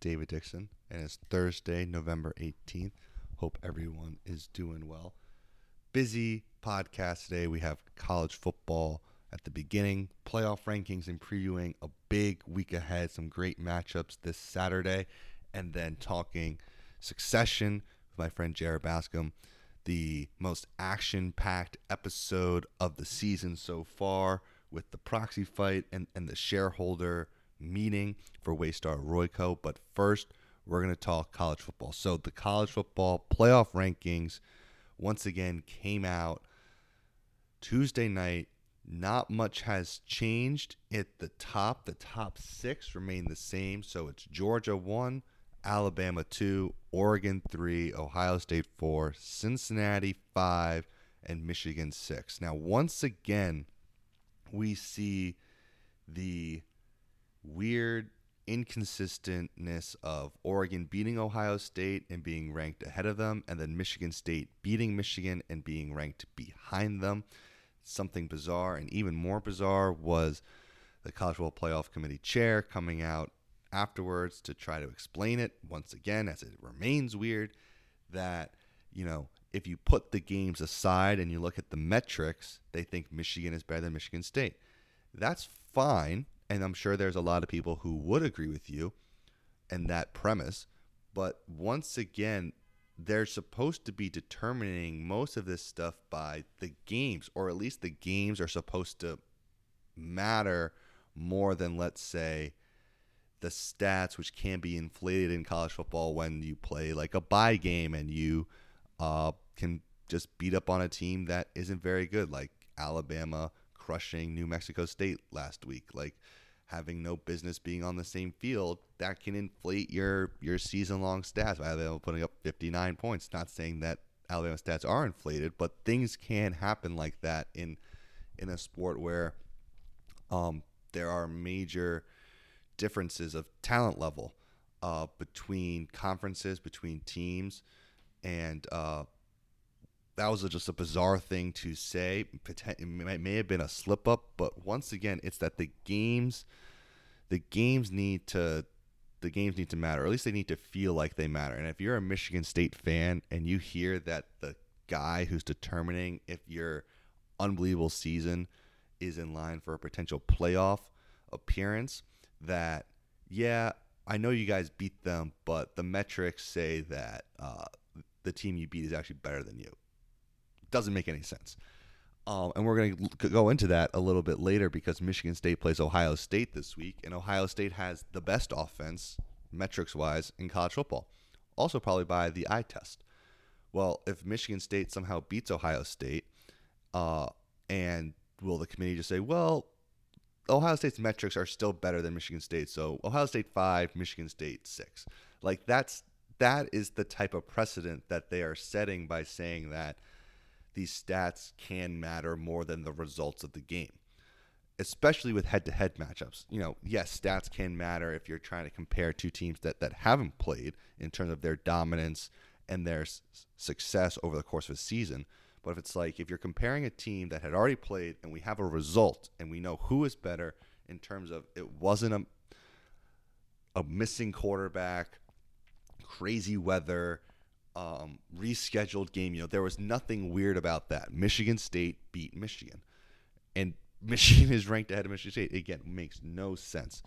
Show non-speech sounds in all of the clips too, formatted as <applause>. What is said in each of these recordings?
David Dixon, and it's Thursday, November 18th. Hope everyone is doing well. Busy podcast today. We have college football at the beginning, playoff rankings, and previewing a big week ahead, some great matchups this Saturday, and then talking succession with my friend J.R. Bascom the most action packed episode of the season so far with the proxy fight and, and the shareholder meeting for Waystar Royco. But first, we're going to talk college football. So, the college football playoff rankings once again came out Tuesday night. Not much has changed at the top. The top six remain the same. So, it's Georgia 1, Alabama 2, Oregon 3, Ohio State 4, Cincinnati 5, and Michigan 6. Now, once again, we see the weird inconsistentness of Oregon beating Ohio State and being ranked ahead of them, and then Michigan State beating Michigan and being ranked behind them. Something bizarre, and even more bizarre was the College Football Playoff Committee chair coming out afterwards to try to explain it once again, as it remains weird that, you know, if you put the games aside and you look at the metrics, they think Michigan is better than Michigan State. That's fine. And I'm sure there's a lot of people who would agree with you and that premise. But once again, they're supposed to be determining most of this stuff by the games, or at least the games are supposed to matter more than, let's say, the stats, which can be inflated in college football when you play like a bye game and you uh, can just beat up on a team that isn't very good, like Alabama crushing New Mexico State last week, like having no business being on the same field. That can inflate your your season long stats. By Alabama putting up 59 points. Not saying that Alabama stats are inflated, but things can happen like that in in a sport where um, there are major differences of talent level uh, between conferences, between teams, and uh, that was just a bizarre thing to say. It may have been a slip up, but once again, it's that the games, the games need to, the games need to matter, at least they need to feel like they matter. And if you're a Michigan State fan and you hear that the guy who's determining if your unbelievable season is in line for a potential playoff appearance, that yeah, I know you guys beat them, but the metrics say that uh, the team you beat is actually better than you. Doesn't make any sense. Um, and we're going to go into that a little bit later because Michigan State plays Ohio State this week, and Ohio State has the best offense, metrics wise, in college football. Also, probably by the eye test. Well, if Michigan State somehow beats Ohio State, uh, and will the committee just say, well, Ohio State's metrics are still better than Michigan State. So Ohio State five, Michigan State six. Like that's that is the type of precedent that they are setting by saying that these stats can matter more than the results of the game. Especially with head-to-head matchups. You know, yes, stats can matter if you're trying to compare two teams that, that haven't played in terms of their dominance and their s- success over the course of a season. But if it's like if you're comparing a team that had already played and we have a result and we know who is better in terms of it wasn't a a missing quarterback, crazy weather, um, rescheduled game. You know, there was nothing weird about that. Michigan State beat Michigan, and <laughs> Michigan is ranked ahead of Michigan State. Again, makes no sense.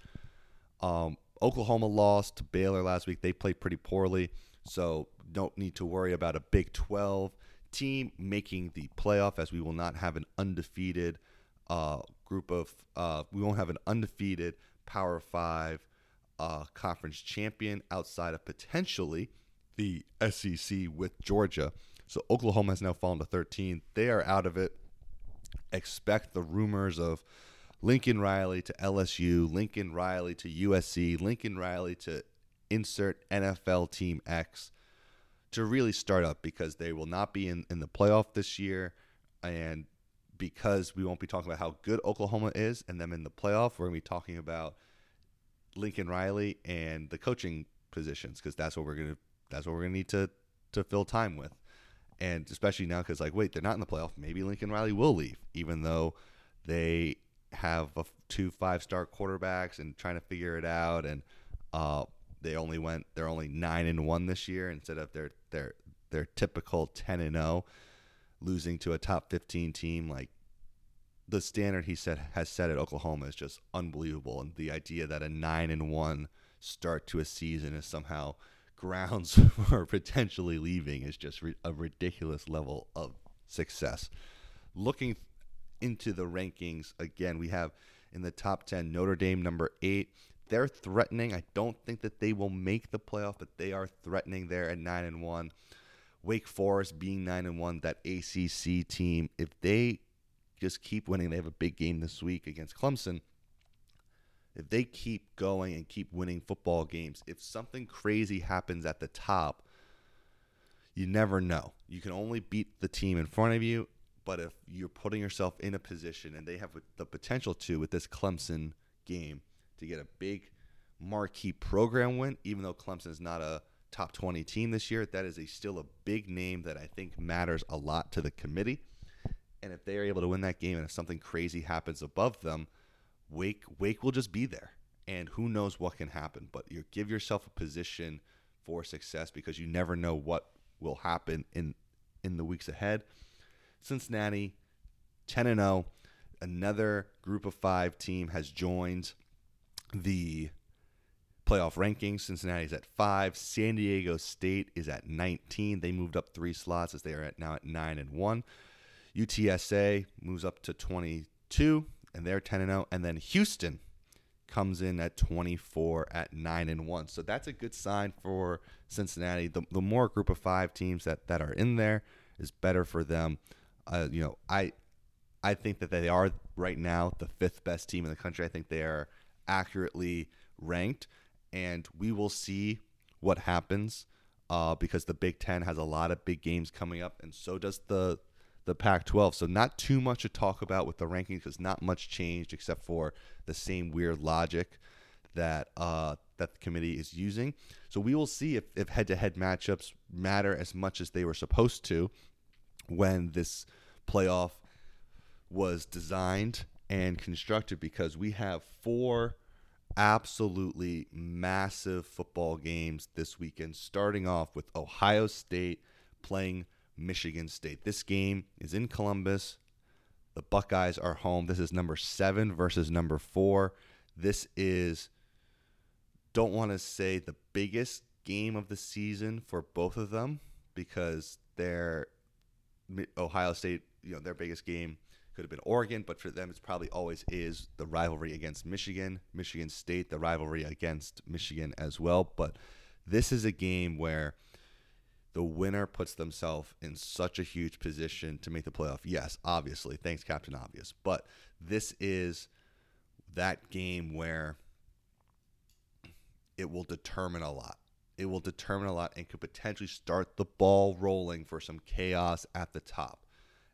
Um, Oklahoma lost to Baylor last week. They played pretty poorly, so don't need to worry about a Big 12 team making the playoff, as we will not have an undefeated uh, group of, uh, we won't have an undefeated Power Five uh, conference champion outside of potentially the SEC with Georgia. So Oklahoma has now fallen to 13. They are out of it. Expect the rumors of Lincoln Riley to LSU, Lincoln Riley to USC, Lincoln Riley to insert NFL team X to really start up because they will not be in, in the playoff this year. And because we won't be talking about how good Oklahoma is and them in the playoff, we're going to be talking about Lincoln Riley and the coaching positions because that's what we're going to that's what we're going to need to to fill time with. And especially now because like wait, they're not in the playoff. Maybe Lincoln Riley will leave, even though they have a, two five star quarterbacks and trying to figure it out. And uh, they only went they're only nine and one this year instead of their their their typical ten and zero, losing to a top fifteen team like. The standard he said has set at Oklahoma is just unbelievable, and the idea that a nine and one start to a season is somehow grounds <laughs> for potentially leaving is just a ridiculous level of success. Looking into the rankings again, we have in the top 10 Notre Dame number 8. They're threatening. I don't think that they will make the playoff, but they are threatening there at 9 and 1. Wake Forest being 9 and 1, that ACC team, if they just keep winning, they have a big game this week against Clemson if they keep going and keep winning football games, if something crazy happens at the top, you never know. You can only beat the team in front of you, but if you're putting yourself in a position and they have the potential to with this Clemson game to get a big marquee program win, even though Clemson is not a top 20 team this year, that is a still a big name that I think matters a lot to the committee. And if they are able to win that game and if something crazy happens above them, Wake Wake will just be there, and who knows what can happen. But you give yourself a position for success because you never know what will happen in in the weeks ahead. Cincinnati, ten and zero. Oh, another Group of Five team has joined the playoff rankings. Cincinnati's at five. San Diego State is at 19. They moved up three slots as they are at now at nine and one. UTSA moves up to 22 and they're 10 and 0 and then Houston comes in at 24 at 9 and 1. So that's a good sign for Cincinnati. The, the more group of 5 teams that that are in there is better for them. Uh, you know, I I think that they are right now the fifth best team in the country. I think they are accurately ranked and we will see what happens uh, because the Big Ten has a lot of big games coming up, and so does the the Pac 12. So, not too much to talk about with the rankings because not much changed except for the same weird logic that uh, that the committee is using. So, we will see if, if head-to-head matchups matter as much as they were supposed to when this playoff was designed and constructed because we have four absolutely massive football games this weekend, starting off with Ohio State playing Michigan State. This game is in Columbus. The Buckeyes are home. This is number seven versus number four. This is, don't want to say the biggest game of the season for both of them because their Ohio State, you know, their biggest game could have been Oregon, but for them, it's probably always is the rivalry against Michigan, Michigan State, the rivalry against Michigan as well. But this is a game where the winner puts themselves in such a huge position to make the playoff. Yes, obviously, thanks Captain Obvious. But this is that game where it will determine a lot. It will determine a lot and could potentially start the ball rolling for some chaos at the top.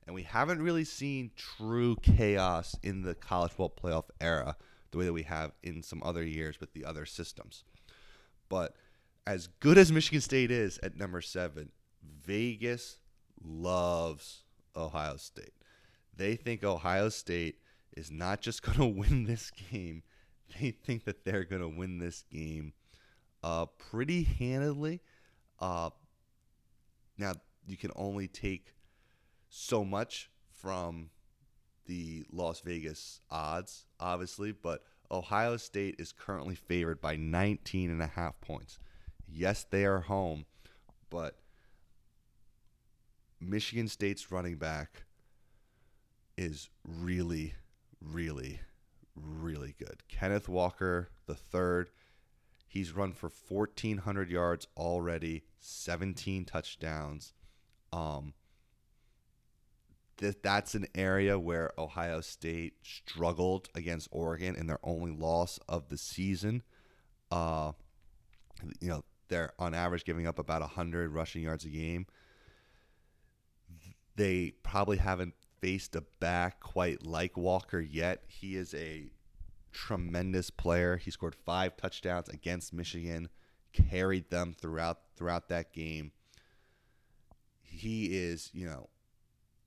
And we haven't really seen true chaos in the college football playoff era the way that we have in some other years with the other systems. But as good as Michigan State is at number seven, Vegas loves Ohio State. They think Ohio State is not just <laughs> going to win this game, they think that they're going to win this game uh, pretty handedly. Uh, now, you can only take so much from the Las Vegas odds, obviously, but Ohio State is currently favored by 19 and a half points. Yes, they are home, but Michigan State's running back is really, really, really good. Kenneth Walker, the third, he's run for 1,400 yards already, 17 touchdowns. Um, th- that's an area where Ohio State struggled against Oregon in their only loss of the season. Uh, you know, they're on average giving up about 100 rushing yards a game. They probably haven't faced a back quite like Walker yet. He is a tremendous player. He scored five touchdowns against Michigan, carried them throughout throughout that game. He is, you know,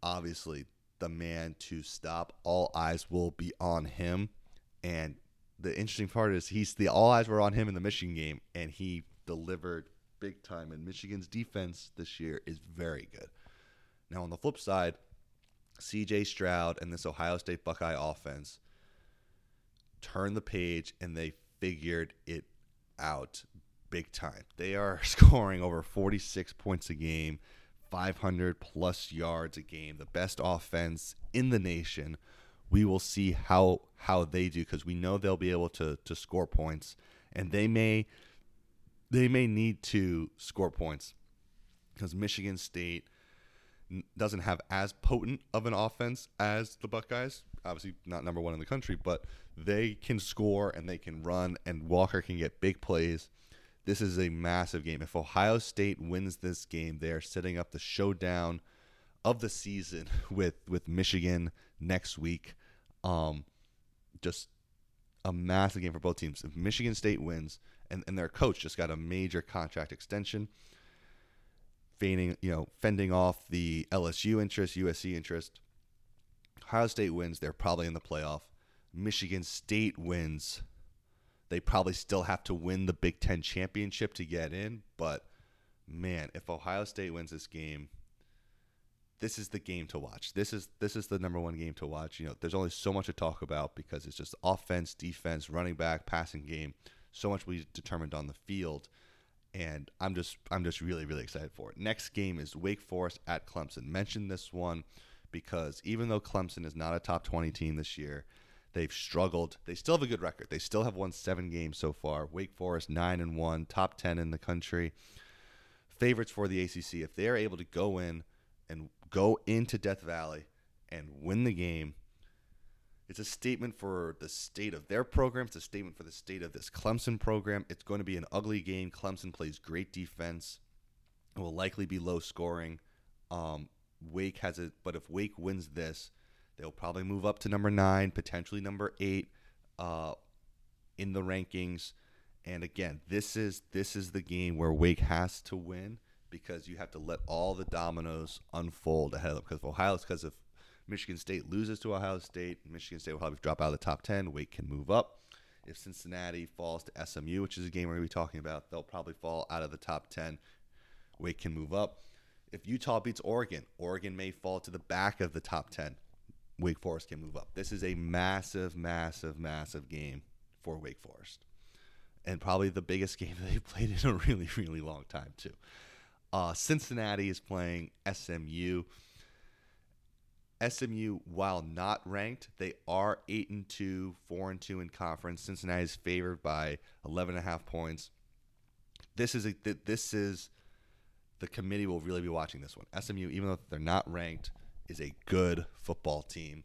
obviously the man to stop. All eyes will be on him. And the interesting part is he's the all eyes were on him in the Michigan game, and he delivered big time. And Michigan's defense this year is very good. Now on the flip side, CJ Stroud and this Ohio State Buckeye offense turned the page and they figured it out big time. They are <laughs> scoring over 46 points a game, 500 plus yards a game, the best offense in the nation. We will see how how they do because we know they'll be able to to score points, and they may they may need to score points because Michigan State doesn't have as potent of an offense as the Buckeyes. Obviously, not number one in the country, but they can score and they can run, and Walker can get big plays. This is a massive game. If Ohio State wins this game, they are setting up the showdown of the season <laughs> with with Michigan next week. Um, just a massive game for both teams. If Michigan State wins, and, and their coach just got a major contract extension, feigning, you know, fending off the LSU interest, USC interest. Ohio State wins, they're probably in the playoff. Michigan State wins, they probably still have to win the Big Ten championship to get in. But man, if Ohio State wins this game, this is the game to watch. This is this is the number one game to watch. You know, there's only so much to talk about because it's just offense, defense, running back, passing game. So much we determined on the field and I'm just I'm just really really excited for it. Next game is Wake Forest at Clemson. Mention this one because even though Clemson is not a top 20 team this year, they've struggled. They still have a good record. They still have won 7 games so far. Wake Forest 9 and 1, top 10 in the country. Favorites for the ACC if they are able to go in and go into Death Valley and win the game it's a statement for the state of their program. It's a statement for the state of this Clemson program. It's going to be an ugly game. Clemson plays great defense. It will likely be low scoring. Um, Wake has it, but if Wake wins this, they'll probably move up to number nine, potentially number eight uh, in the rankings. And again, this is this is the game where Wake has to win because you have to let all the dominoes unfold ahead of them. Because if Ohio, is because if Michigan State loses to Ohio State, Michigan State will probably drop out of the top 10. Wake can move up. If Cincinnati falls to SMU, which is a game we're going to be talking about, they'll probably fall out of the top 10. Wake can move up. If Utah beats Oregon, Oregon may fall to the back of the top 10. Wake Forest can move up. This is a massive, massive, massive game for Wake Forest. And probably the biggest <laughs> game they've played in a really, really long time, too. Uh, Cincinnati is playing SMU. SMU, while not ranked, they are eight and two, four and two in conference. Cincinnati is favored by 11 and a half points. This is a this is the committee will really be watching this one. SMU, even though they're not ranked, is a good football team.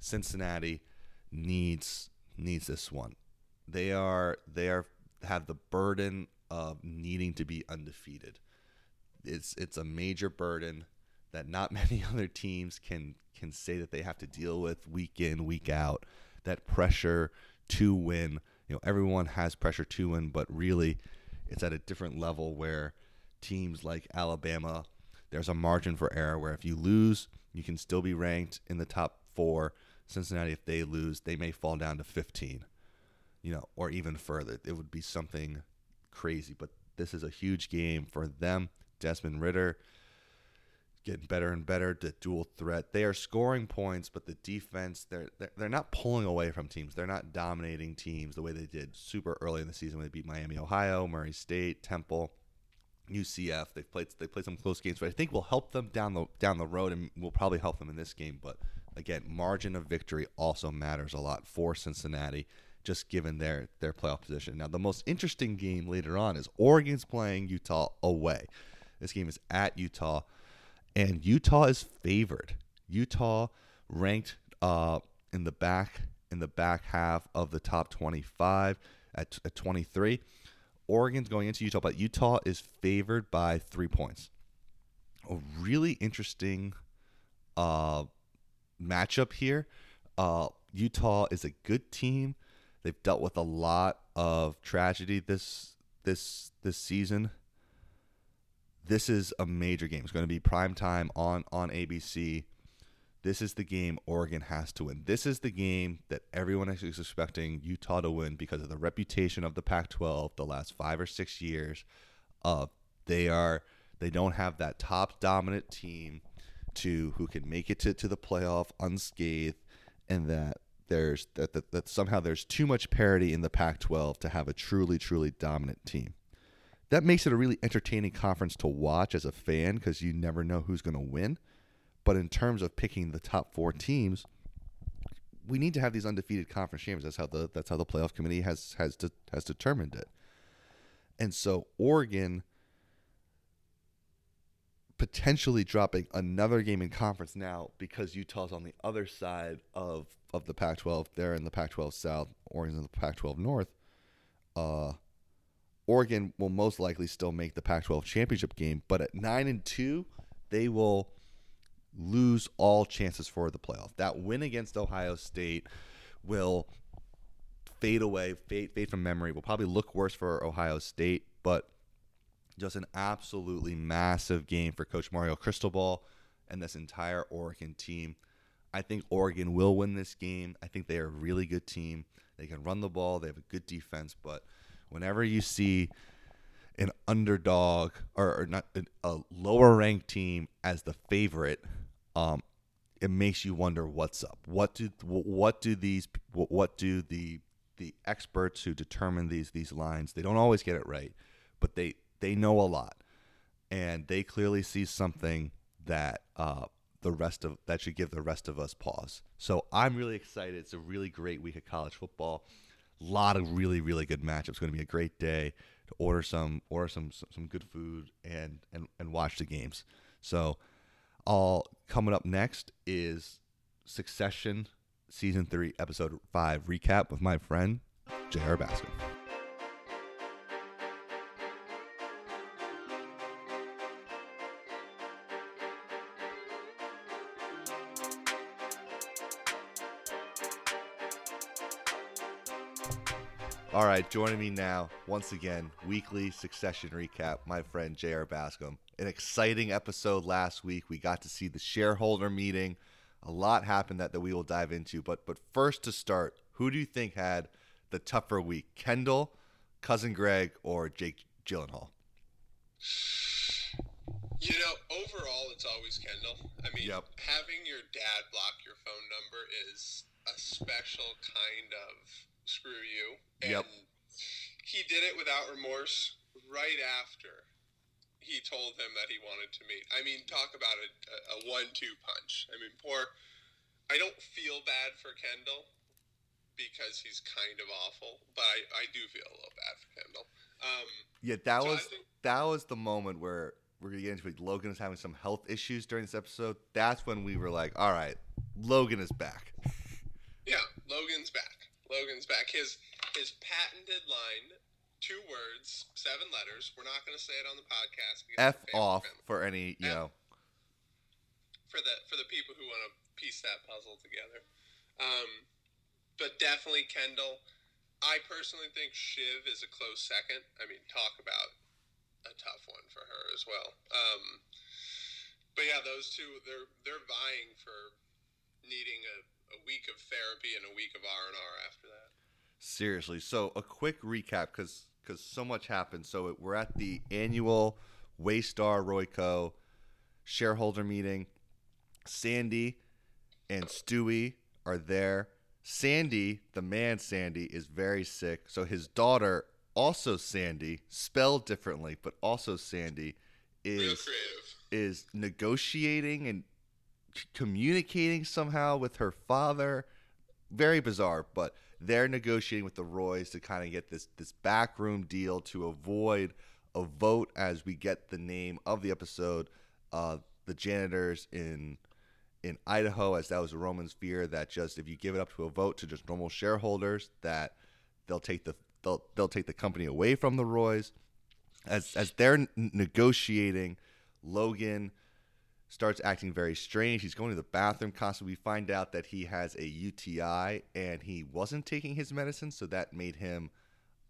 Cincinnati needs needs this one. They are they are have the burden of needing to be undefeated. It's it's a major burden that not <laughs> many other teams can can say that they have to deal with week in, week out. That pressure to win. You know, everyone has pressure to win, but really it's at a different level where teams like Alabama, there's a margin for error where if you lose, you can still be ranked in the top four. Cincinnati, if they lose, they may fall down to 15, you know, or even further. It would be something crazy, but this is a huge game for them. Desmond Ridder, getting better and better. The dual threat. They are scoring points, but the defense they're they're not pulling away from teams. They're not dominating teams the way they did super early in the season when they beat Miami, Ohio, Murray State, Temple, UCF. They've played they played some close games, but I think will help them down the down the road and will probably help them in this game. But again, margin of victory also matters a lot for Cincinnati. Just given their their playoff position. Now, the most interesting game later on is Oregon's playing Utah away. This game is at Utah and Utah is favored. Utah ranked uh, in the back in the back half of the top 25 at, at 23. Oregon's going into Utah, but Utah is favored by three points. A really interesting uh, matchup here. Uh, Utah is a good team. They've dealt with a lot of tragedy this this this season this is a major game. It's going to be prime time on on ABC. This is the game Oregon has to win. This is the game that everyone is expecting Utah to win because of the reputation of the Pac-12 the last five or six years. Of they are they don't have that top dominant team to who can make it to, to the playoff unscathed, and that there's that, that that somehow there's too much parity in the Pac-12 to have a truly truly dominant team. That makes it a really entertaining conference to watch as a fan because you never know who's going to win. But in terms of picking the top four teams, we need to have these undefeated conference champions. That's how the that's how the playoff committee has has de, has determined it. And so Oregon potentially dropping another game in conference now because Utah's on the other side of of the Pac-12. They're in the Pac-12 South. Oregon's in the Pac-12 North. Uh, Oregon will most likely still make the Pac-12 championship game, but at nine and two, they will lose all chances for the playoff. That win against Ohio State will fade away, fade, fade from memory. Will probably look worse for Ohio State, but just an absolutely massive game for Coach Mario Cristobal and this entire Oregon team. I think Oregon will win this game. I think they are a really good team. They can run the ball. They have a good defense, but whenever you see an underdog or, or not a lower ranked team as the favorite, um, it makes you wonder what's up. What do what do these what do the the experts who determine these these lines? They don't always get it right, but they they know a lot, and they clearly see something that uh, the rest of that should give the rest of us pause. So I'm really excited. It's a really great week of college football. Lot of really really good matchups. It's going to be a great day to order some order some some, good food and and and watch the games. So all coming up next is Succession season three, episode five recap with my friend J.R. Bascom. All right, joining me now once again, weekly Succession recap, my friend J.R. Bascom. An exciting episode last week. We got to see the shareholder meeting. A lot happened that, that we will dive into. But but first to start, who do you think had the tougher week? Kendall, cousin Greg, or Jake Gyllenhaal? You know, overall, it's always Kendall. I mean, yep. having your dad block your phone number is a special kind of screw you. And yep. he did it without remorse right after he told him that he wanted to meet. I mean, talk about a, a one-two punch. I mean, poor. I don't feel bad for Kendall because he's kind of awful, but I, I do feel a little bad for Kendall. Um, yeah, that so was think, that was the moment where we're gonna get into it. Logan is having some health issues during this episode. That's when we were like, all right, Logan is back. yeah, Logan's back. Logan's back. His his patented line, two words, seven letters. We're not going to say it on the podcast. F off for any you F, know. For the for the people who want to piece that puzzle together, um, but definitely Kendall. I personally think Shiv is a close second. I mean, talk about a tough one for her as well. Um, but yeah, those two they're they're vying for needing a a week of therapy and a week of R and R after that. Seriously, so a quick recap because because so much happened. So it, we're at the annual Waystar Royco shareholder meeting. Sandy and Stewie are there. Sandy, the man Sandy, is very sick. So his daughter, also Sandy, spelled differently, but also Sandy, is is negotiating and communicating somehow with her father. Very bizarre, but they're negotiating with the Roys to kind of get this this backroom deal to avoid a vote as we get the name of the episode. Uh, the janitors in in Idaho, as that was a Roman's fear that just if you give it up to a vote to just normal shareholders, that they'll take the they'll they'll take the company away from the Roys. As as they're negotiating, Logan starts acting very strange. He's going to the bathroom constantly. We find out that he has a UTI and he wasn't taking his medicine, so that made him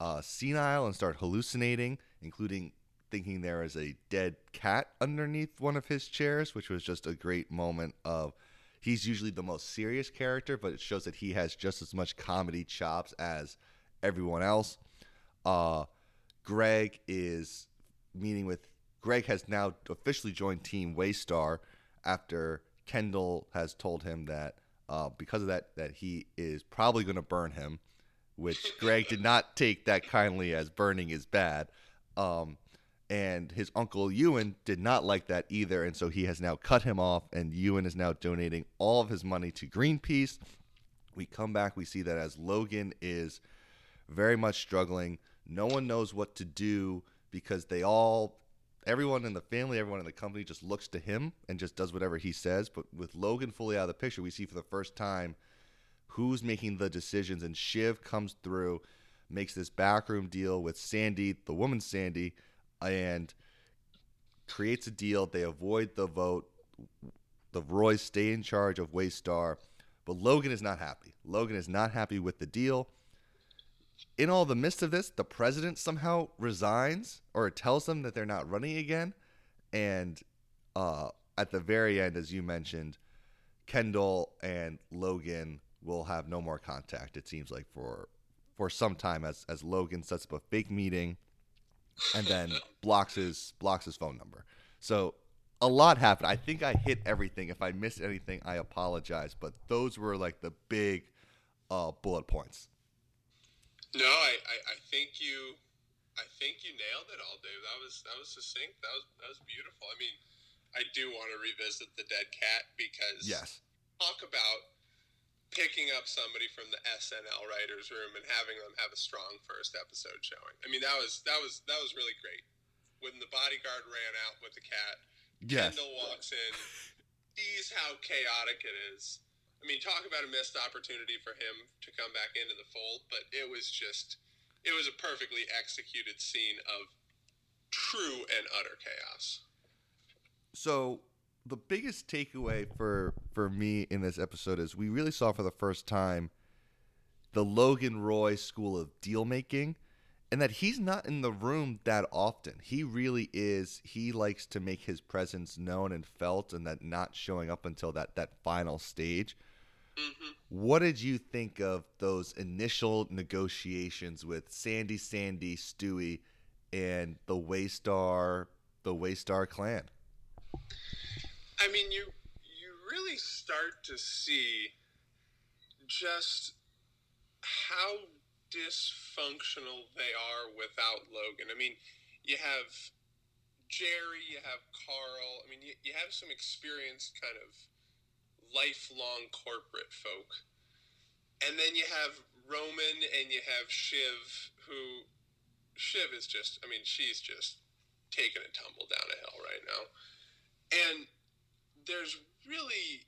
uh, senile and start hallucinating, including thinking there is a dead cat underneath one of his chairs, which was just a great moment of he's usually the most serious character, but it shows that he has just as much comedy chops as everyone else. Uh, Greg is meeting with Greg has now officially joined Team Waystar after Kendall has told him that uh, because of that that he is probably going to burn him, which <laughs> Greg did not take that kindly as burning is bad. Um, and his uncle Ewan did not like that either, and so he has now cut him off. And Ewan is now donating all of his money to Greenpeace. We come back, we see that as Logan is very much struggling. No one knows what to do because they all, everyone in the family, everyone in the company just looks to him and just does whatever he says. But with Logan fully out of the picture, we see for the first time who's making the decisions. And Shiv comes through, makes this backroom deal with Sandy, the woman Sandy and creates a deal. They avoid the vote. The Roys stay in charge of Waystar, but Logan is not happy. Logan is not happy with the deal. In all the midst of this, the president somehow resigns or tells them that they're not running again. And uh, at the very end, as you mentioned, Kendall and Logan will have no more contact. It seems like for for some time, as as Logan sets up a fake meeting and then blocks his blocks his phone number. So a lot happened. I think I hit everything. If I missed anything, I apologize. But those were like the big uh, bullet points. No, I, I, I, think you I think you nailed it all, Dave. That was that was succinct. That was that was beautiful. I mean, I do want to revisit the dead cat because yes, talk about picking up somebody from the SNL writers room and having them have a strong first episode showing. I mean, that was that was that was really great. When the bodyguard ran out with the cat, yes. Kendall walks in, sees how chaotic it is. I mean, talk about a missed opportunity for him to come back into the fold, but it was just it was a perfectly executed scene of true and utter chaos. So the biggest takeaway for for me in this episode is we really saw for the first time the Logan Roy school of deal making and that he's not in the room that often. He really is he likes to make his presence known and felt and that not showing up until that that final stage. Mm-hmm. What did you think of those initial negotiations with Sandy Sandy Stewie and the Waystar the Waystar clan? I mean, you you really start to see just how dysfunctional they are without Logan. I mean, you have Jerry, you have Carl. I mean, you, you have some experienced kind of lifelong corporate folk. And then you have Roman and you have Shiv, who Shiv is just, I mean, she's just taking a tumble down a hill right now. And there's really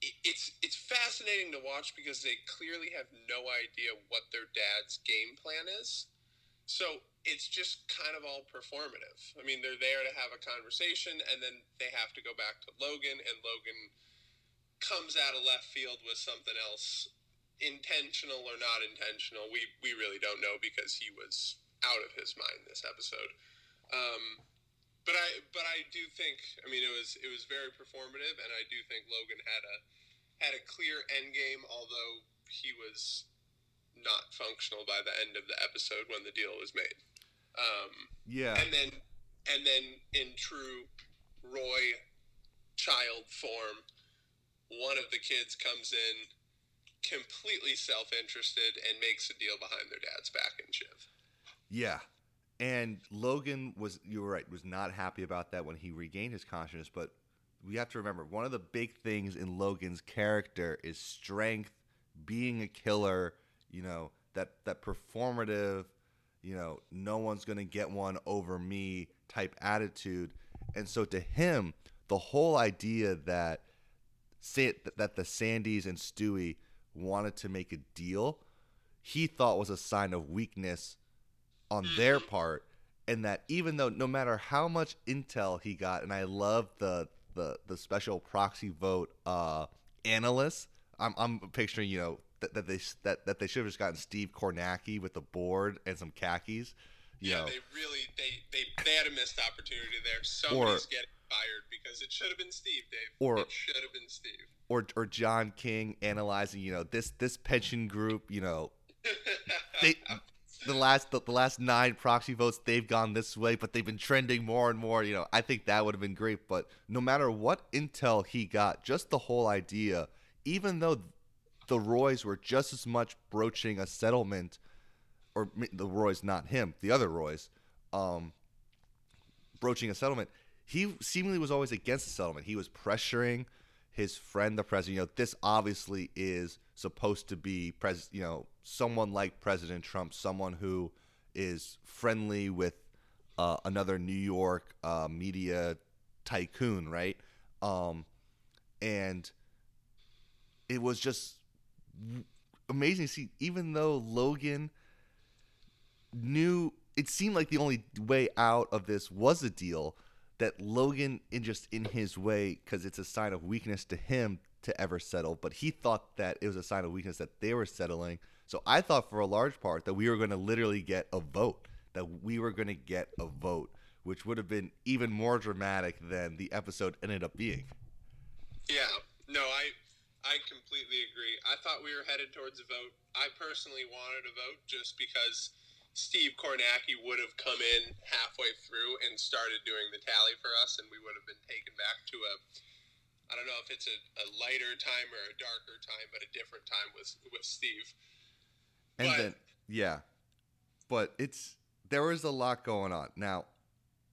it's it's fascinating to watch because they clearly have no idea what their dad's game plan is. So it's just kind of all performative. I mean, they're there to have a conversation, and then they have to go back to Logan, and Logan comes out of left field with something else, intentional or not intentional. We we really don't know because he was out of his mind this episode. Um, but I but I do think I mean it was it was very performative, and I do think Logan had a had a clear end game, although he was not functional by the end of the episode when the deal was made. Um, yeah, and then and then in true Roy child form, one of the kids comes in completely self-interested and makes a deal behind their dad's back in Shiv. Yeah, and Logan was you were right was not happy about that when he regained his consciousness. But we have to remember one of the big things in Logan's character is strength, being a killer. You know that that performative, you know, no one's gonna get one over me type attitude. And so to him, the whole idea that that the Sandys and Stewie wanted to make a deal, he thought was a sign of weakness on their mm-hmm. part and that even though no matter how much intel he got and i love the the the special proxy vote uh analysts i'm i'm picturing you know that, that they that, that they should have just gotten steve kornacki with the board and some khakis yeah, know, they really they, they they had a missed opportunity there. Somebody's or, getting fired because it should have been Steve, Dave. Or it should have been Steve. Or or John King analyzing, you know, this this pension group, you know, <laughs> they the last the, the last nine proxy votes they've gone this way, but they've been trending more and more. You know, I think that would have been great. But no matter what intel he got, just the whole idea, even though the Roys were just as much broaching a settlement or the Roys, not him, the other Roys, um, broaching a settlement. He seemingly was always against the settlement. He was pressuring his friend, the president. You know, this obviously is supposed to be pres, you know, someone like President Trump, someone who is friendly with uh, another New York uh, media tycoon, right? Um, and it was just amazing to see. Even though Logan knew it seemed like the only way out of this was a deal that Logan in just in his way because it's a sign of weakness to him to ever settle but he thought that it was a sign of weakness that they were settling. So I thought for a large part that we were going to literally get a vote that we were going to get a vote which would have been even more dramatic than the episode ended up being. Yeah. No I I completely agree. I thought we were headed towards a vote. I personally wanted a vote just because Steve Kornacki would have come in halfway through and started doing the tally for us, and we would have been taken back to a I don't know if it's a, a lighter time or a darker time, but a different time with with Steve. And but, then yeah, but it's there was a lot going on. Now,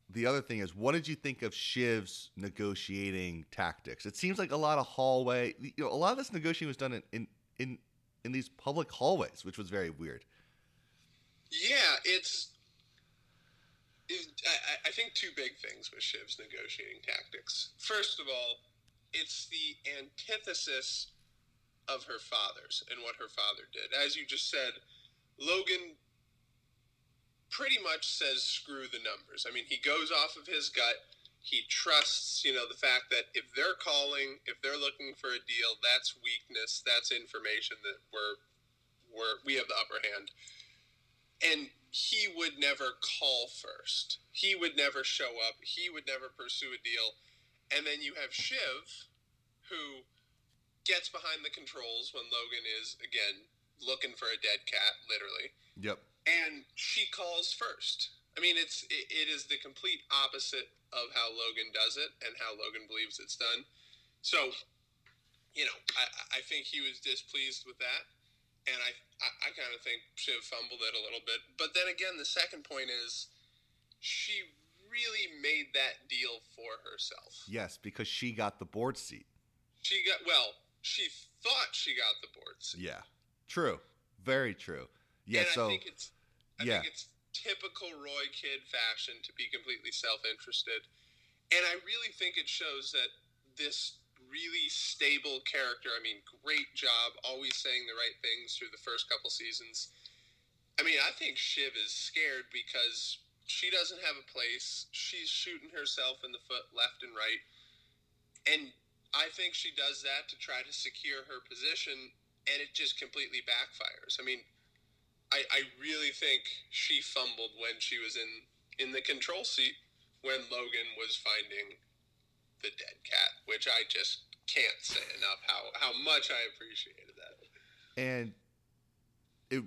the other thing is, what did you think of Shiv's negotiating tactics? It seems like a lot of hallway. You know, a lot of this negotiating was done in in in, in these public hallways, which was very weird. Yeah, it's. It, I, I think two big things with Shiv's negotiating tactics. First of all, it's the antithesis of her father's and what her father did. As you just said, Logan pretty much says screw the numbers. I mean, he goes off of his gut. He trusts, you know, the fact that if they're calling, if they're looking for a deal, that's weakness, that's information that we're we're we have the upper hand and he would never call first. He would never show up. He would never pursue a deal. And then you have Shiv, who gets behind the controls when Logan is again looking for a dead cat, literally. Yep. And she calls first. I mean, it's it, it is the complete opposite of how Logan does it and how Logan believes it's done. So, you know, I, I think he was displeased with that and I I, I kind of think Shiv fumbled it a little bit. But then again, the second point is she really made that deal for herself. Yes, because she got the board seat. She got well. She thought she got the board seat. Yeah, true. Very true. Yeah. And so I think it's I yeah. think it's typical Roy Kid fashion to be completely self-interested, and I really think it shows that this really stable character. I mean, great job, always saying the right things through the first couple seasons. I mean, I think Shiv is scared because she doesn't have a place. She's shooting herself in the foot left and right. And I think she does that to try to secure her position, and it just completely backfires. I mean, I, I really think she fumbled when she was in, in the control seat when Logan was finding the dead cat, which I just can't say enough how, how much I appreciated that. And it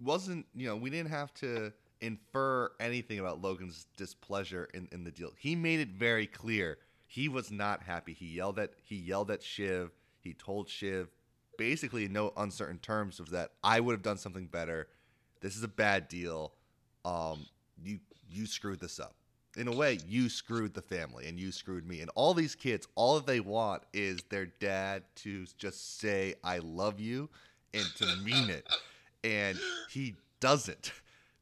wasn't, you know, we didn't have to infer anything about Logan's displeasure in, in the deal. He made it very clear he was not happy. He yelled at he yelled at Shiv. He told Shiv basically in no uncertain terms of that I would have done something better. This is a bad deal. Um, you you screwed this up in a way, you screwed the family and you screwed me. And all these kids, all they want is their dad to just say, I love you and to mean it. And he doesn't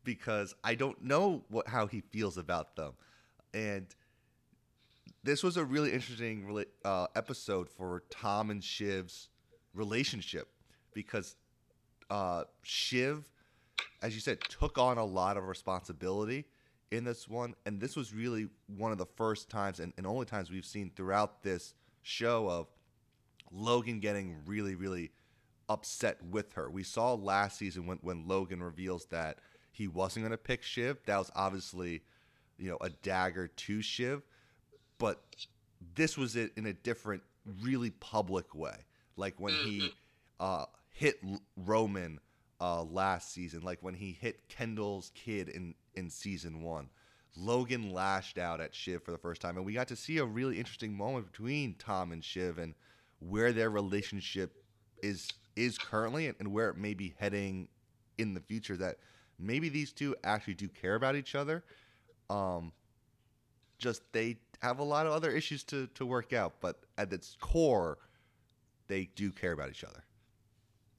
because I don't know what how he feels about them. And this was a really interesting uh, episode for Tom and Shiv's relationship because uh, Shiv, as you said, took on a lot of responsibility in this one, and this was really one of the first times and, and only times we've seen throughout this show of Logan getting really, really upset with her. We saw last season when, when Logan reveals that he wasn't going to pick Shiv. That was obviously, you know, a dagger to Shiv, but this was it in a different, really public way. Like when he mm-hmm. uh, hit Roman uh, last season, like when he hit Kendall's kid in in season one. Logan lashed out at Shiv for the first time, and we got to see a really interesting moment between Tom and Shiv and where their relationship is is currently and, and where it may be heading in the future. That maybe these two actually do care about each other. Um, just they have a lot of other issues to to work out, but at its core, they do care about each other.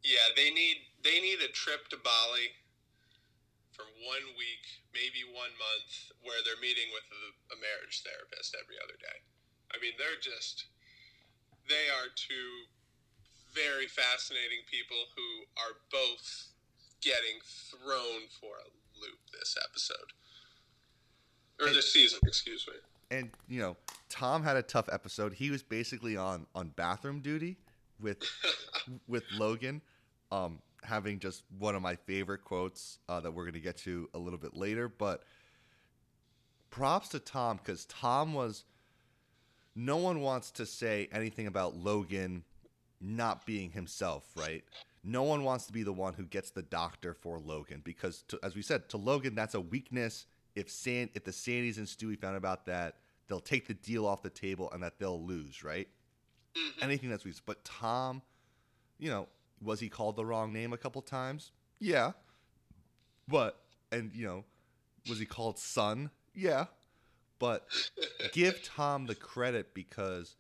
Yeah, they need they need a trip to Bali for one week, maybe one month, where they're meeting with a, a marriage therapist every other day. I mean, they're just, they are two very fascinating people who are both getting thrown for a loop this episode. Or and, this season, excuse me. And, you know, Tom had a tough episode. He was basically on, on bathroom duty with <laughs> with Logan. Um, having just one of my favorite quotes uh, that we're going to get to a little bit later. But props to Tom because Tom was. No one wants to say anything about Logan not being himself, right? No one wants to be the one who gets the doctor for Logan because, to, as we said, to Logan that's a weakness. If San, if the Sandys and Stewy found about that, they'll take the deal off the table and that they'll lose, right? Mm-hmm. Anything that's weak. But Tom, you know, was he called the wrong name a couple times? Yeah. But and you know, was he called son? Yeah. But <laughs> give Tom the credit because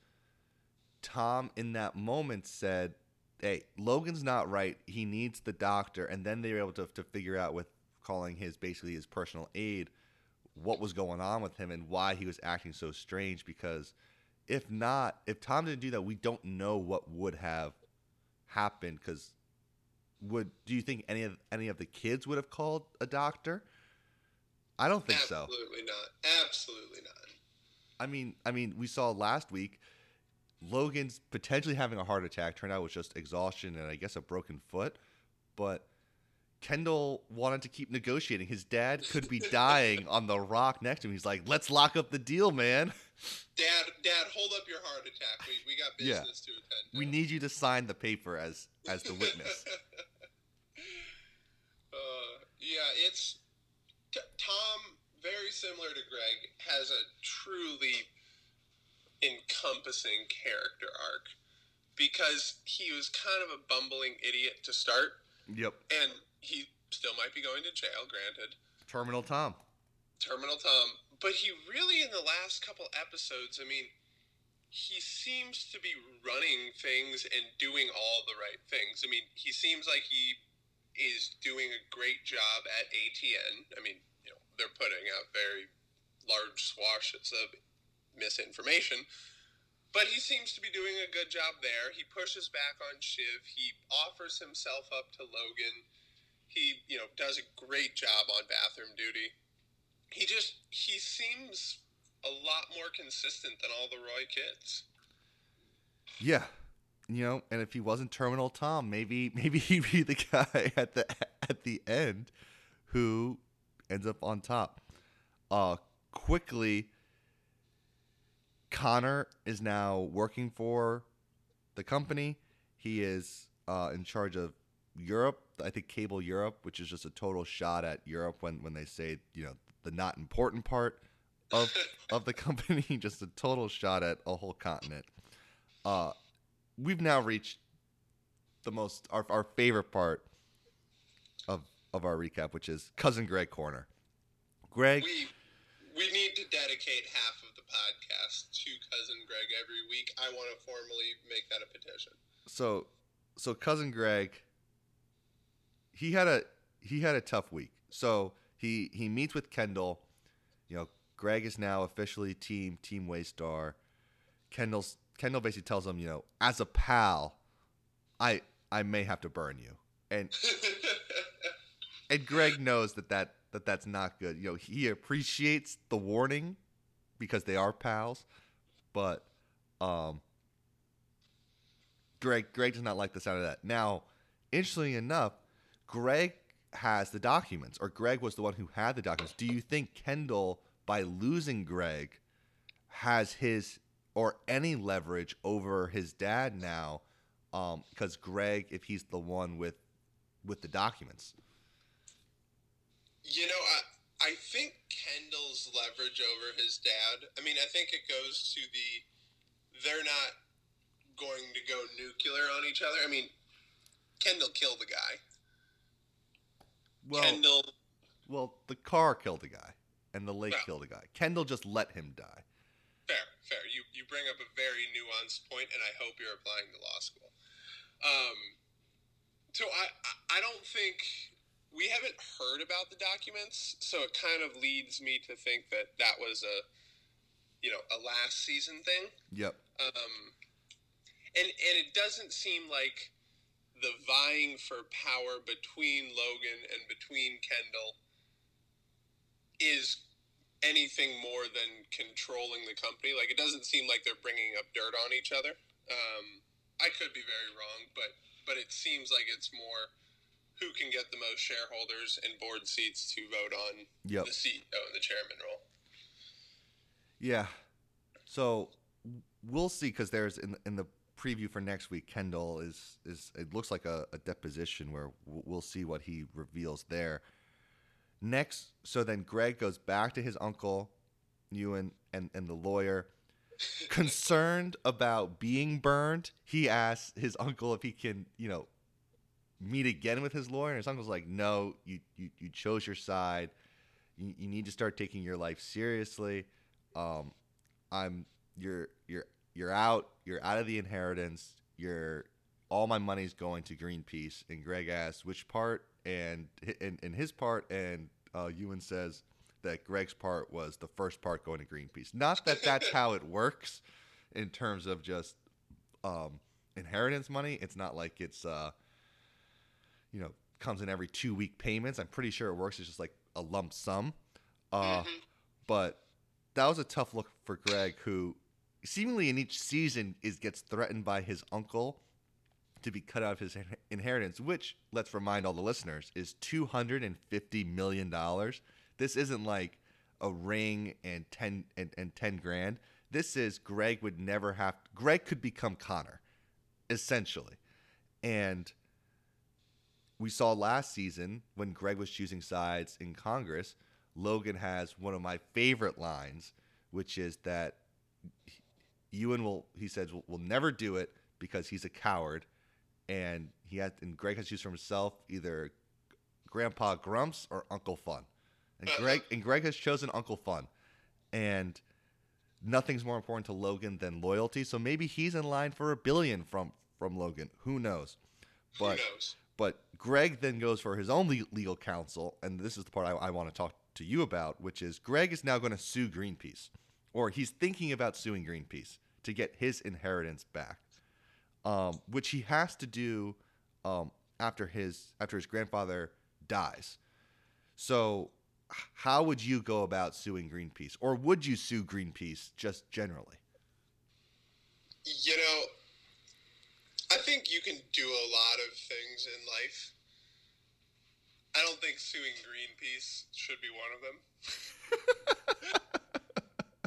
Tom in that moment said, Hey, Logan's not right. He needs the doctor. And then they were able to, to figure out with calling his basically his personal aide what was going on with him and why he was acting so strange because if not, if Tom didn't do that, we don't know what would have happened because would do you think any of any of the kids would have called a doctor? I don't think Absolutely so. Absolutely not. Absolutely not. I mean, I mean, we saw last week Logan's potentially having a heart attack. Turned out it was just exhaustion and I guess a broken foot. But Kendall wanted to keep negotiating. His dad could be dying on the rock next to him. He's like, "Let's lock up the deal, man." Dad, Dad, hold up your heart attack. We, we got business yeah. to attend. To. We need you to sign the paper as as the witness. <laughs> uh, yeah, it's t- Tom. Very similar to Greg, has a truly encompassing character arc because he was kind of a bumbling idiot to start. Yep. And he still might be going to jail, granted. Terminal Tom. Terminal Tom but he really in the last couple episodes, I mean, he seems to be running things and doing all the right things. I mean, he seems like he is doing a great job at ATN. I mean, you know, they're putting out very large swashes of misinformation, but he seems to be doing a good job there. He pushes back on Shiv. He offers himself up to Logan. He, you know, does a great job on bathroom duty he just he seems a lot more consistent than all the Roy kids. Yeah. You know, and if he wasn't Terminal Tom, maybe <laughs> maybe he'd be the guy <laughs> at the at the end who ends up on top. Uh quickly Connor is now working for the company. He is uh, in charge of Europe. I think Cable Europe, which is just a total shot at Europe when, when they say, you know, the not important part of <laughs> of the company, <laughs> just a total shot at a whole continent. Uh, we've now reached the most our, our favorite part of of our recap, which is cousin Greg corner. Greg, we we need to dedicate half podcast to cousin Greg every week. I want to formally make that a petition. So, so cousin Greg, he had a he had a tough week. So he he meets with Kendall. You know, Greg is now officially team Team Waystar. Kendall's Kendall basically tells him, you know, as a pal, I I may have to burn you, and <laughs> and Greg knows that that that that's not good. You know, he appreciates the warning because they are pals, but um, Greg Greg does not like the sound of that. Now, interestingly enough, Greg has the documents, or Greg was the one who had the documents. Do you think Kendall, by losing Greg, has his or any leverage over his dad now? Because um, Greg, if he's the one with with the documents, you know, I I think Kendall's leverage over his dad. I mean, I think it goes to the they're not going to go nuclear on each other. I mean, Kendall killed the guy. Well, Kendall. Well, the car killed the guy, and the lake well, killed the guy. Kendall just let him die. Fair, fair. You you bring up a very nuanced point, and I hope you're applying to law school. Um, so I I don't think we haven't heard about the documents, so it kind of leads me to think that that was a you know a last season thing. Yep. Um, and and it doesn't seem like the vying for power between Logan and between Kendall is anything more than controlling the company. Like it doesn't seem like they're bringing up dirt on each other. Um, I could be very wrong, but but it seems like it's more who can get the most shareholders and board seats to vote on yep. the CEO and the chairman role. Yeah. So we'll see because there's in in the preview for next week, Kendall is is it looks like a, a deposition where we'll see what he reveals there. Next, so then Greg goes back to his uncle, Ewan, and and the lawyer. <laughs> Concerned about being burned, he asks his uncle if he can, you know, meet again with his lawyer. And his uncle's like, "No, you you, you chose your side. You, you need to start taking your life seriously. Um, I'm you're you're you're out. You're out of the inheritance. You're all my money's going to Greenpeace. And Greg asks which part, and in, in his part, and uh, Ewan says that Greg's part was the first part going to Greenpeace. Not that that's how it works in terms of just um, inheritance money. It's not like it's uh, you know comes in every two week payments. I'm pretty sure it works. It's just like a lump sum. Uh, mm-hmm. But that was a tough look for Greg, who seemingly in each season is gets threatened by his uncle to be cut out of his inheritance, which let's remind all the listeners is two hundred and fifty million dollars. This isn't like a ring and ten and, and ten grand. This is Greg would never have. Greg could become Connor, essentially, and we saw last season when Greg was choosing sides in Congress. Logan has one of my favorite lines, which is that Ewan will he says will, will never do it because he's a coward, and he had and Greg has choose for himself either Grandpa Grumps or Uncle Fun, and Greg and Greg has chosen Uncle Fun, and nothing's more important to Logan than loyalty. So maybe he's in line for a billion from from Logan. Who knows? But Who knows? But Greg then goes for his own legal counsel, and this is the part I, I want to talk to you about, which is Greg is now going to sue Greenpeace, or he's thinking about suing Greenpeace to get his inheritance back, um, which he has to do um, after his after his grandfather dies. So, how would you go about suing Greenpeace, or would you sue Greenpeace just generally? You know, I think you can do a lot of things in life. I don't think suing Greenpeace should be one of them. <laughs>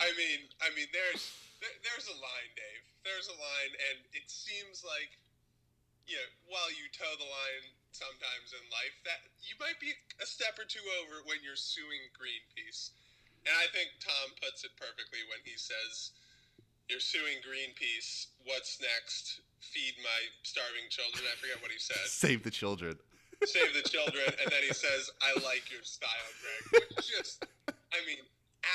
I mean, I mean, there's there, there's a line, Dave. There's a line, and it seems like, you know, while you toe the line sometimes in life, that you might be a step or two over when you're suing Greenpeace. And I think Tom puts it perfectly when he says, "You're suing Greenpeace. What's next? Feed my starving children." I forget what he said. <laughs> Save the children. Save the children, and then he says, "I like your style, Greg." Which just, I mean,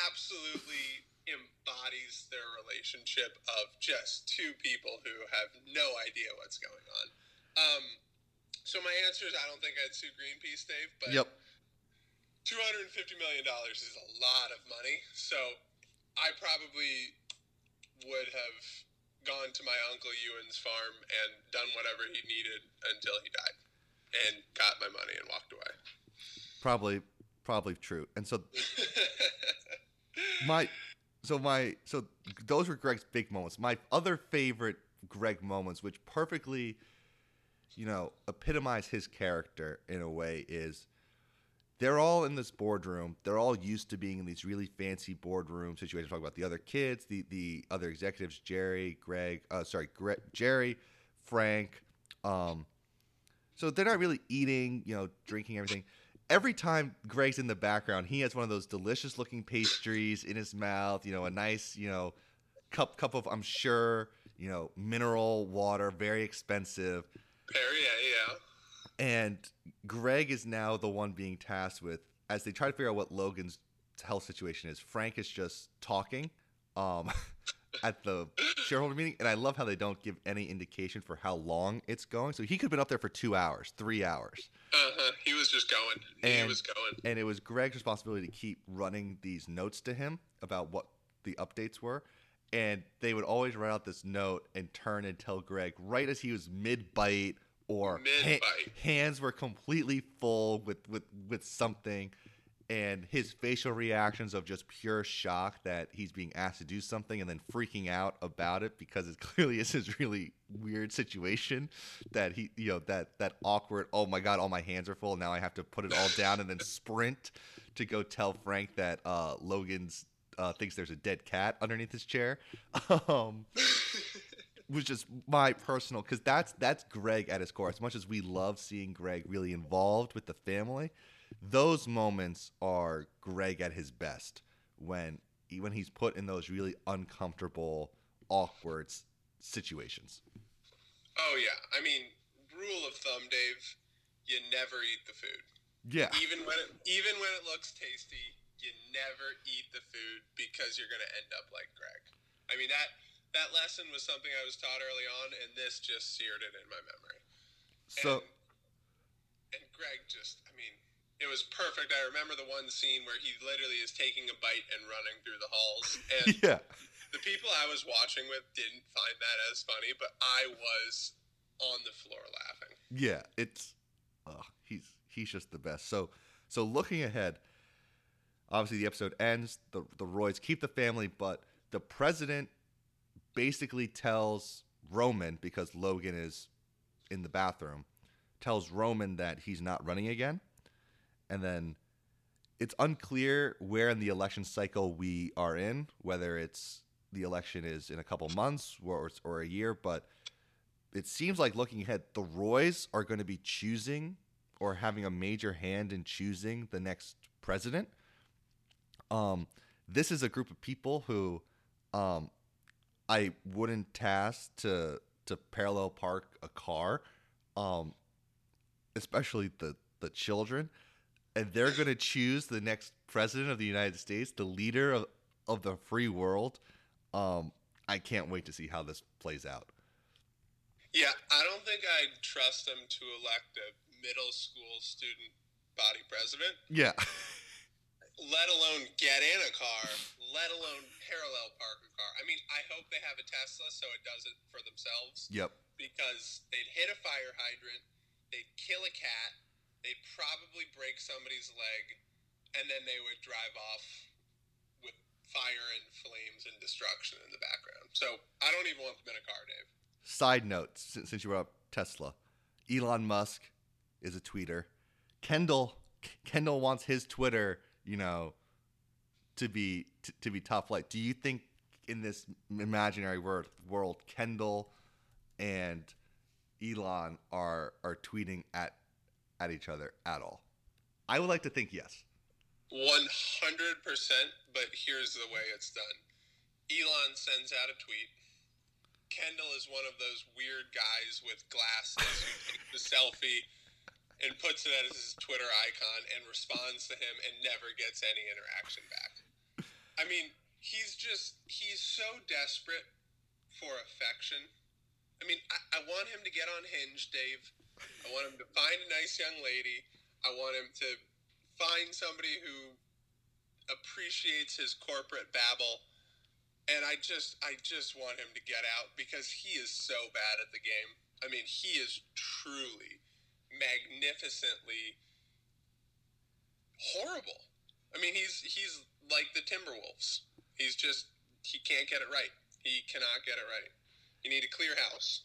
absolutely embodies their relationship of just two people who have no idea what's going on. Um, so my answer is I don't think I'd sue Greenpeace, Dave. But yep. two hundred and fifty million dollars is a lot of money. So I probably would have gone to my uncle Ewan's farm and done whatever he needed until he died, and got my money and walked away. Probably, probably true. And so my so my so those were Greg's big moments. My other favorite Greg moments, which perfectly, you know, epitomize his character in a way, is they're all in this boardroom. They're all used to being in these really fancy boardroom situations. Talk about the other kids, the the other executives, Jerry, Greg, uh, sorry, Gre- Jerry, Frank. Um, so they're not really eating, you know, drinking everything. Every time Greg's in the background, he has one of those delicious looking pastries in his mouth. You know, a nice, you know, cup cup of I'm sure, you know, mineral water, very expensive. Yeah and Greg is now the one being tasked with as they try to figure out what Logan's health situation is. Frank is just talking um, <laughs> at the shareholder meeting, and I love how they don't give any indication for how long it's going. So he could have been up there for two hours, three hours. Uh-huh. He was just going. And, he was going. And it was Greg's responsibility to keep running these notes to him about what the updates were. And they would always write out this note and turn and tell Greg right as he was mid bite or ha- hands were completely full with, with, with something and his facial reactions of just pure shock that he's being asked to do something and then freaking out about it because it <laughs> clearly is his really weird situation that he you know that that awkward oh my god all my hands are full now I have to put it all <laughs> down and then sprint to go tell Frank that uh, Logan's uh, thinks there's a dead cat underneath his chair. <laughs> Um, was just my personal because that's that's Greg at his core. As much as we love seeing Greg really involved with the family, those moments are Greg at his best when when he's put in those really uncomfortable, awkward situations. Oh yeah, I mean, rule of thumb, Dave, you never eat the food. Yeah. Even when it even when it looks tasty, you never eat the food because you're gonna end up like Greg. I mean that that lesson was something I was taught early on, and this just seared it in my memory. So, and, and Greg just, I mean, it was perfect. I remember the one scene where he literally is taking a bite and running through the halls, and <laughs> yeah. the people I was watching with didn't find that as funny, but I was on the floor laughing. Yeah, it's oh, he's he's just the best. So so looking ahead, obviously the episode ends. The the Roys keep the family, but the president basically tells Roman because Logan is in the bathroom, tells Roman that he's not running again, and then it's unclear where in the election cycle we are in, whether it's the election is in a couple months or or a year, but it seems like looking ahead, the Roys are going to be choosing or having a major hand in choosing the next president. Um, this is a group of people who um, I wouldn't task to to parallel park a car, um, especially the the children, and they're going to choose the next president of the United States, the leader of of the free world. Um, I can't wait to see how this plays out. Yeah, I don't think I'd trust them to elect a middle school student body president. Yeah. <laughs> let alone get in a car, let alone parallel park a car. I mean, I hope they have a Tesla so it does it for themselves. Yep. Because they'd hit a fire hydrant, they'd kill a cat, they'd probably break somebody's leg, and then they would drive off with fire and flames and destruction in the background. So I don't even want them in a car, Dave. Side note, since you brought up Tesla, Elon Musk is a tweeter. Kendall Kendall wants his Twitter you know, to be to, to be tough. Like, Do you think in this imaginary world, world Kendall and Elon are are tweeting at at each other at all? I would like to think yes. One hundred percent. But here's the way it's done. Elon sends out a tweet. Kendall is one of those weird guys with glasses who takes the selfie and puts it as his Twitter icon and responds to him and never gets any interaction back. I mean, he's just, he's so desperate for affection. I mean, I, I want him to get on Hinge, Dave. I want him to find a nice young lady. I want him to find somebody who appreciates his corporate babble. And I just, I just want him to get out because he is so bad at the game. I mean, he is truly magnificently horrible. I mean, he's he's like the Timberwolves. He's just he can't get it right. He cannot get it right. You need a clear house,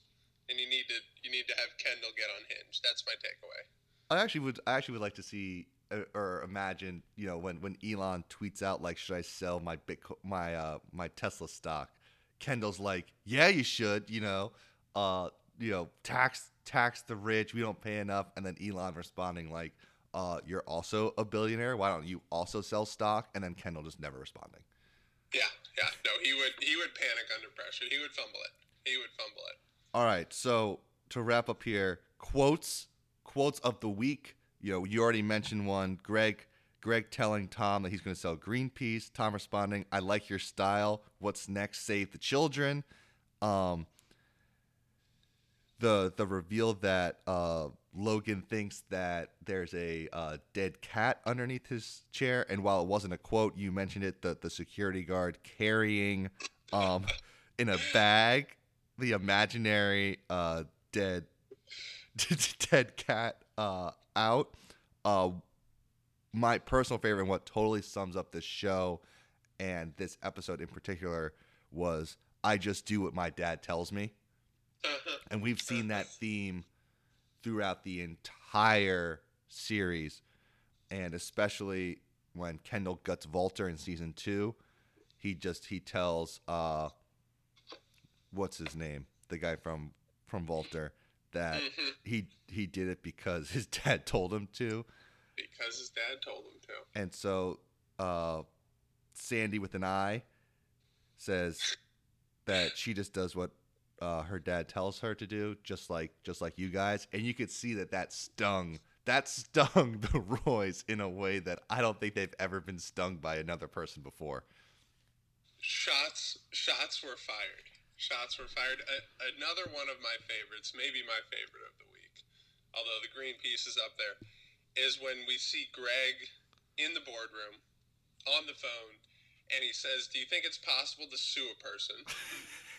and you need to you need to have Kendall get on Hinge. That's my takeaway. I actually would I actually would like to see uh, or imagine, you know, when when Elon tweets out like, "Should I sell my Bitcoin, my uh, my Tesla stock?" Kendall's like, "Yeah, you should." You know, uh, you know, tax tax the rich. We don't pay enough. And then Elon responding like, uh, "You're also a billionaire. Why don't you also sell stock?" And then Kendall just never responding. Yeah, yeah, no, he would he would panic under pressure. He would fumble it. He would fumble it. All right, so to wrap up here, quotes quotes of the week. You know, you already mentioned one. Greg Greg telling Tom that he's going to sell Greenpeace. Tom responding, "I like your style. What's next? Save the children." Um, the the reveal that uh, Logan thinks that there's a uh, dead cat underneath his chair, and while it wasn't a quote, you mentioned it. The the security guard carrying um, in a bag the imaginary uh, dead <laughs> dead cat uh, out. Uh, my personal favorite and what totally sums up this show and this episode in particular was I just do what my dad tells me. <laughs> And we've seen that theme throughout the entire series. And especially when Kendall guts Vaulter in season two, he just he tells uh what's his name? The guy from from Vaulter that mm-hmm. he he did it because his <laughs> dad told him to. Because his dad told him to. And so uh Sandy with an eye says that she just does what uh, her dad tells her to do, just like just like you guys, and you could see that that stung that stung <laughs> the Roys in a way that I don't think they've ever been stung by another person before. Shots shots were fired. Shots were fired. A- another one of my favorites, maybe my favorite of the week, although the Greenpeace is up there, is when we see Greg in the boardroom on the phone and he says, "Do you think it's possible to sue a person?" <laughs>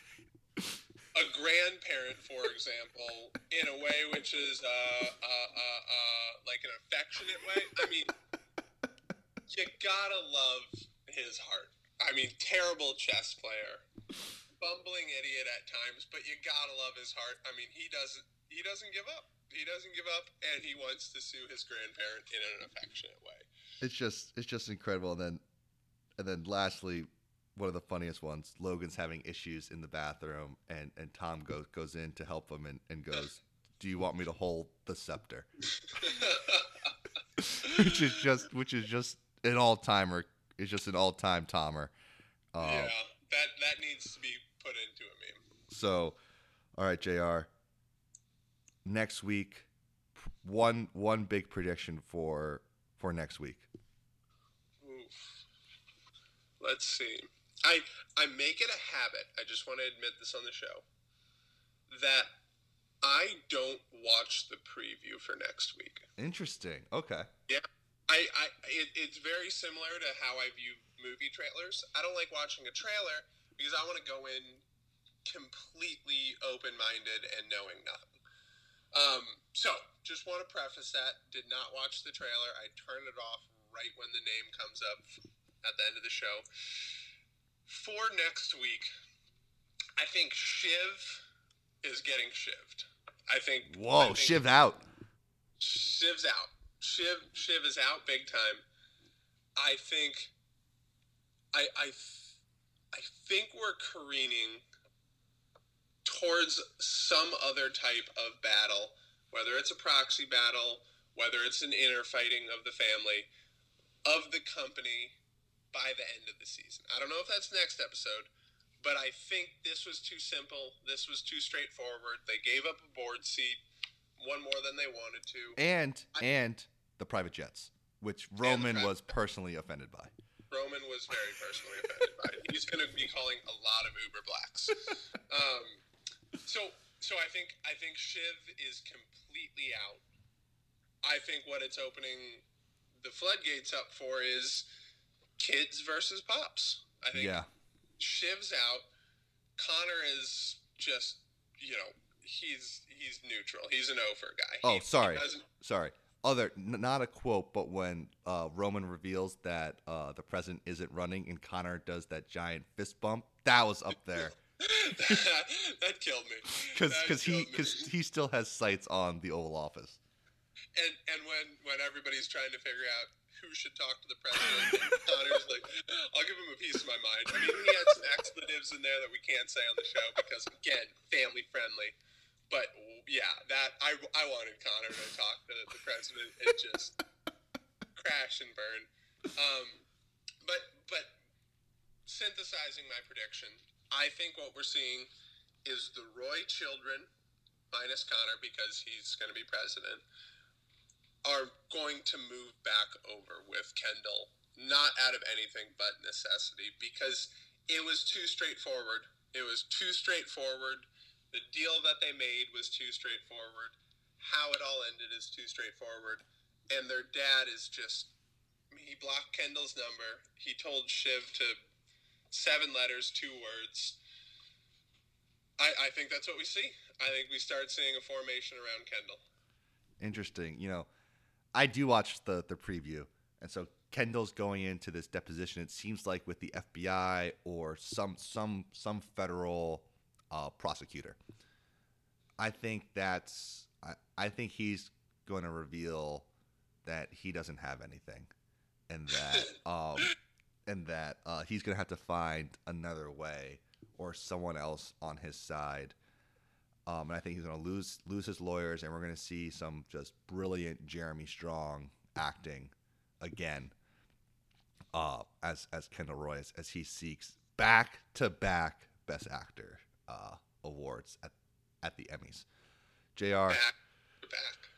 a grandparent, for example, in a way which is uh, uh, uh, uh, like an affectionate way. I mean, you gotta love his heart. I mean, terrible chess player, bumbling idiot at times, but you gotta love his heart. I mean, he doesn't he doesn't give up. He doesn't give up, and he wants to sue his grandparent in an affectionate way. It's just it's just incredible. And then and then lastly, one of the funniest ones. Logan's having issues in the bathroom, and, and Tom goes goes in to help him and, and goes, "Do you want me to hold the scepter?" <laughs> which is just which is just an all timer. It's just an all time Tomer. Uh, yeah, that that needs to be put into a meme. So, all right, J.R. Next week, one one big prediction for for next week. Oof. Let's see. I I make it a habit. I just want to admit this on the show that I don't watch the preview for next week. Interesting. Okay. Yeah. I, I it, it's very similar to how I view movie trailers. I don't like watching a trailer because I want to go in completely open-minded and knowing nothing. Um, so, just want to preface that. Did not watch the trailer. I turned it off right when the name comes up at the end of the show for next week, I think Shiv is getting shivved. I think. Whoa, I think Shiv out. Shiv's out. Shiv Shiv is out big time. I think. I I I think we're careening towards some other type of battle, whether it's a proxy battle, whether it's an inner fighting of the family, of the company, by the end of the season. I don't know if that's next episode, but I think this was too simple. This was too straightforward. They gave up a board seat, one more than they wanted to. And I, and the private jets, which Roman was personally offended by. Roman was very personally offended by. He's going to be calling a lot of Uber blacks. <laughs> Um, so so I think I think Shiv is completely out. I think what it's opening the floodgates up for is kids versus pops. I think yeah. Shiv's out. Connor is just you know he's he's neutral. He's an over guy. Oh, he, sorry, he sorry. Other n- not a quote, but when uh, Roman reveals that uh, the president isn't running and Connor does that giant fist bump, that was up there. that, <laughs> that, killed me. Because he because he still has sights on the Oval Office. and and when when everybody's trying to figure out who should talk to the president, <laughs> Connor's like, I'll give him a piece of my mind. I mean, he had some expletives in there that we can't say on the show because again, family friendly. But yeah, that I, I wanted Connor to talk to the president and just crash and burn. Um, but but synthesizing my prediction, I think what we're seeing is the Roy children, minus Connor because he's going to be president, are going to move back over with Kendall, not out of anything but necessity because it was too straightforward. It was too straightforward the deal that they made was too straightforward. How it all ended is too straightforward. And their dad is just. He blocked Kendall's number. He told Shiv to seven letters, two words. I, I think that's what we see. I think we start seeing a formation around Kendall. Interesting. You know, I do watch the the preview, and so Kendall's going into this deposition. It seems like with the FBI or some some some federal uh, prosecutor. I think that's I, I think he's going to reveal that he doesn't have anything, and that <laughs> um, and that uh, he's going to have to find another way or someone else on his side. Um, and I think he's going to lose lose his lawyers, and we're going to see some just brilliant Jeremy Strong acting again uh, as as Kendall Roy as, as he seeks back to back Best Actor uh, awards at at the Emmys. J.R.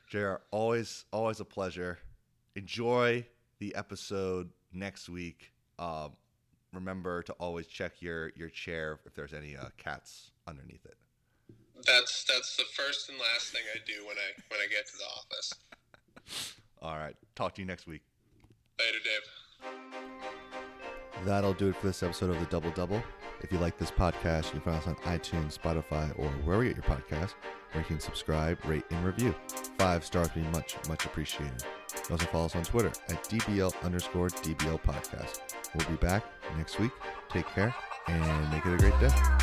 J.R. Always always a pleasure. Enjoy the episode next week. Um, remember to always check your your chair if there's any uh, cats underneath it. That's that's the first and last thing I do when I when I get to the office. All right. Talk to you next week. Later, Dave. That'll do it for this episode of the Double Double. If you like this podcast, you can find us on iTunes, Spotify, or wherever you get your podcast, where you can subscribe, rate, and review. Five stars would be much, much appreciated. You also follow us on Twitter at DBL underscore DBL podcast. We'll be back next week. Take care and make it a great day.